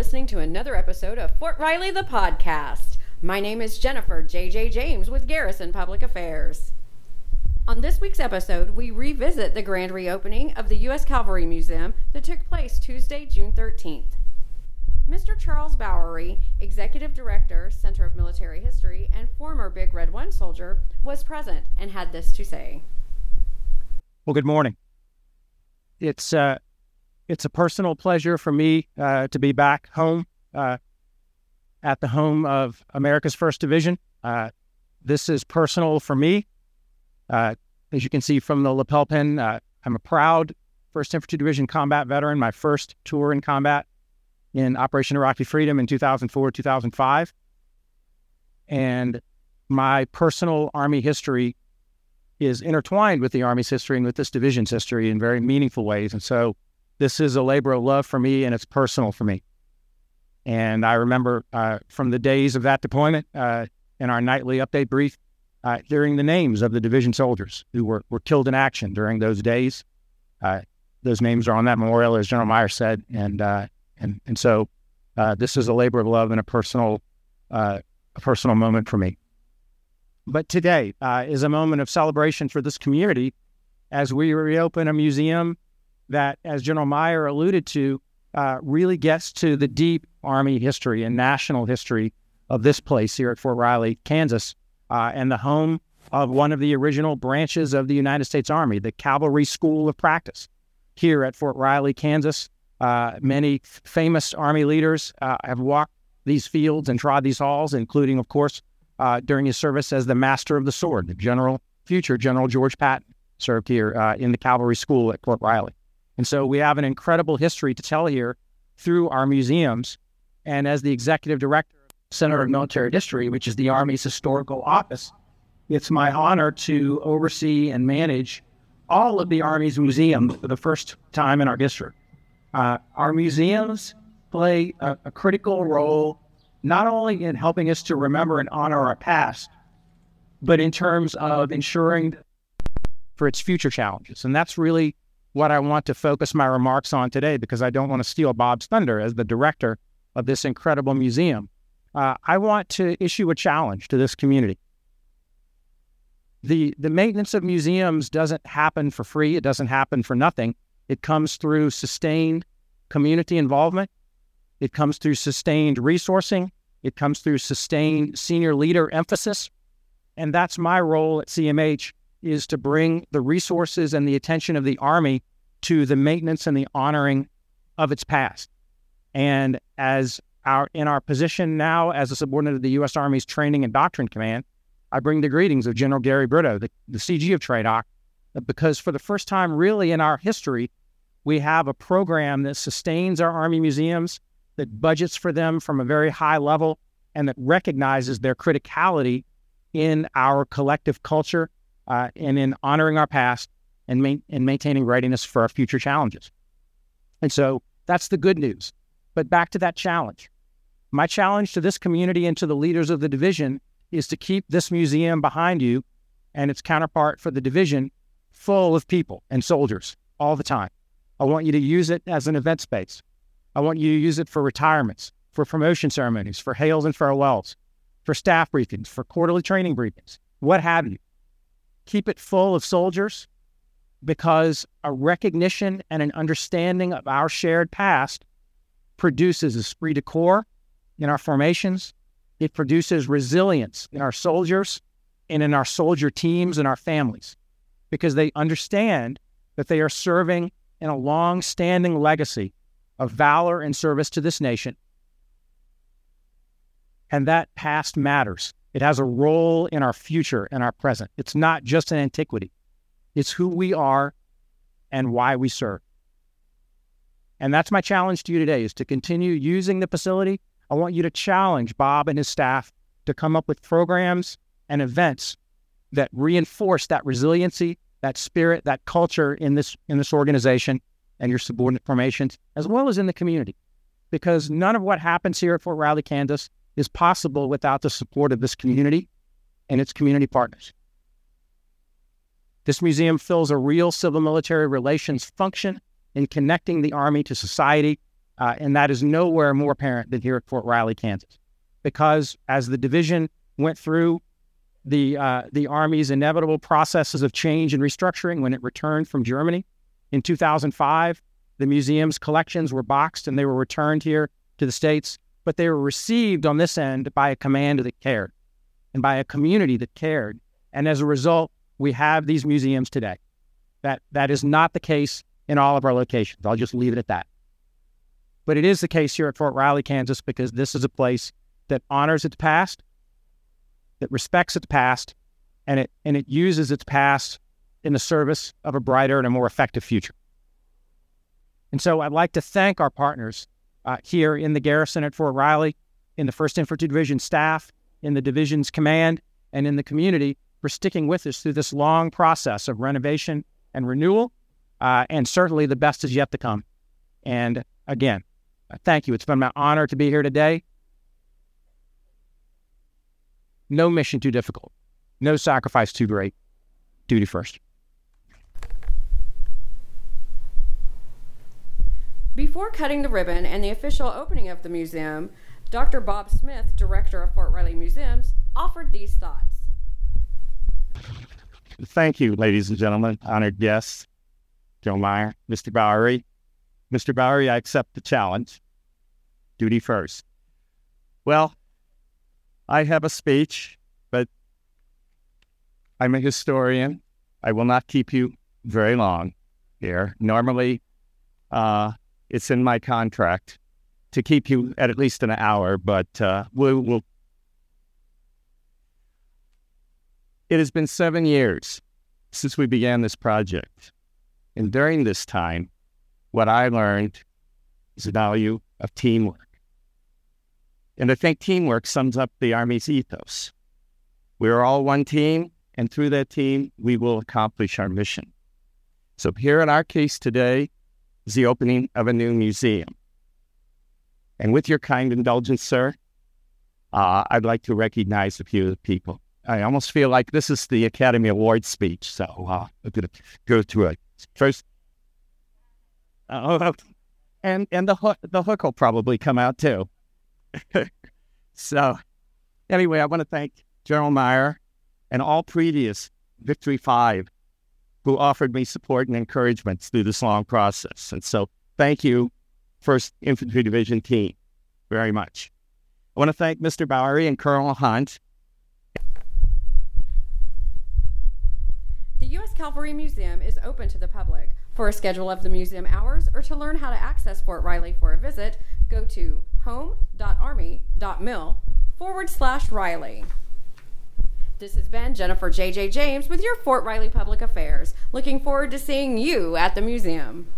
listening to another episode of Fort Riley the Podcast. My name is Jennifer J.J. James with Garrison Public Affairs. On this week's episode, we revisit the grand reopening of the U.S. Cavalry Museum that took place Tuesday, June 13th. Mr. Charles Bowery, Executive Director, Center of Military History, and former Big Red One soldier, was present and had this to say. Well, good morning. It's uh, it's a personal pleasure for me uh, to be back home uh, at the home of America's First Division. Uh, this is personal for me. Uh, as you can see from the lapel pin, uh, I'm a proud First Infantry Division combat veteran. My first tour in combat in Operation Iraqi Freedom in 2004 2005, and my personal Army history is intertwined with the Army's history and with this division's history in very meaningful ways. And so this is a labor of love for me and it's personal for me. And I remember uh, from the days of that deployment uh, in our nightly update brief, uh, hearing the names of the division soldiers who were, were killed in action during those days. Uh, those names are on that memorial, as General Meyer said. And, uh, and, and so uh, this is a labor of love and a personal, a personal moment for me. But today is a moment of celebration for this community as we reopen a museum that, as General Meyer alluded to, uh, really gets to the deep Army history and national history of this place here at Fort Riley, Kansas, uh, and the home of one of the original branches of the United States Army, the Cavalry School of Practice. Here at Fort Riley, Kansas, uh, many famous Army leaders uh, have walked these fields and trod these halls, including, of course, uh, during his service as the Master of the Sword, the General, future General George Patton served here uh, in the Cavalry School at Fort Riley. And so we have an incredible history to tell here through our museums. And as the executive director of the Center of Military History, which is the Army's historical office, it's my honor to oversee and manage all of the Army's museums for the first time in our history. Uh, our museums play a, a critical role not only in helping us to remember and honor our past, but in terms of ensuring for its future challenges. And that's really what I want to focus my remarks on today because I don't want to steal Bob's thunder as the director of this incredible museum. Uh, I want to issue a challenge to this community. The, the maintenance of museums doesn't happen for free, it doesn't happen for nothing. It comes through sustained community involvement, it comes through sustained resourcing, it comes through sustained senior leader emphasis. And that's my role at CMH is to bring the resources and the attention of the Army to the maintenance and the honoring of its past. And as our in our position now as a subordinate of the U.S. Army's Training and Doctrine Command, I bring the greetings of General Gary Brito, the, the CG of TRADOC, because for the first time really in our history, we have a program that sustains our Army museums, that budgets for them from a very high level, and that recognizes their criticality in our collective culture uh, and in honoring our past and, ma- and maintaining readiness for our future challenges. And so that's the good news. But back to that challenge. My challenge to this community and to the leaders of the division is to keep this museum behind you and its counterpart for the division full of people and soldiers all the time. I want you to use it as an event space. I want you to use it for retirements, for promotion ceremonies, for hails and farewells, for staff briefings, for quarterly training briefings, what have you keep it full of soldiers because a recognition and an understanding of our shared past produces esprit de corps in our formations. It produces resilience in our soldiers and in our soldier teams and our families because they understand that they are serving in a long standing legacy of valor and service to this nation. And that past matters. It has a role in our future and our present. It's not just an antiquity, it's who we are and why we serve. And that's my challenge to you today is to continue using the facility. I want you to challenge Bob and his staff to come up with programs and events that reinforce that resiliency, that spirit, that culture in this in this organization and your subordinate formations, as well as in the community. Because none of what happens here at Fort Riley, Kansas is possible without the support of this community and its community partners. This museum fills a real civil military relations function in connecting the Army to society Uh, and that is nowhere more apparent than here at Fort Riley, Kansas. Because as the division went through the, uh, the Army's inevitable processes of change and restructuring when it returned from Germany in 2005, the museum's collections were boxed and they were returned here to the States, but they were received on this end by a command that cared and by a community that cared. And as a result, we have these museums today. That, that is not the case in all of our locations. I'll just leave it at that. But it is the case here at Fort Riley, Kansas, because this is a place that honors its past, that respects its past, and it and it uses its past in the service of a brighter and a more effective future. And so I'd like to thank our partners uh, here in the garrison at Fort Riley, in the 1st Infantry Division staff, in the division's command, and in the community for sticking with us through this long process of renovation and renewal. Uh, and certainly the best is yet to come. And again, uh, thank you. It's been my honor to be here today. No mission too difficult, no sacrifice too great. Duty first. Before cutting the ribbon and the official opening of the museum, Dr. Bob Smith, director of Fort Riley Museums, offered these thoughts. Thank you, ladies and gentlemen, honored guests, Joe Meyer, Mr. Bowery. Mr. Bowery, I accept the challenge. Duty first. Well, I have a speech, but I'm a historian. I will not keep you very long here. Normally, uh, it's in my contract to keep you at at least an hour, but uh, we'll, we'll. It has been seven years since we began this project. And during this time, what I learned is the value of teamwork. And I think teamwork sums up the Army's ethos. We are all one team, and through that team, we will accomplish our mission. So, here in our case today is the opening of a new museum. And with your kind indulgence, sir, uh, I'd like to recognize a few people. I almost feel like this is the Academy Award speech. So uh, I'm going to go through it. First, uh, and and the hook, the hook will probably come out too. so, anyway, I want to thank General Meyer and all previous Victory Five who offered me support and encouragement through this long process. And so, thank you, First Infantry Division team, very much. I want to thank Mr. Bowery and Colonel Hunt. The U.S. Cavalry Museum is open to the public. For a schedule of the museum hours or to learn how to access Fort Riley for a visit, go to home.army.mil forward slash Riley. This has been Jennifer J.J. James with your Fort Riley Public Affairs. Looking forward to seeing you at the museum.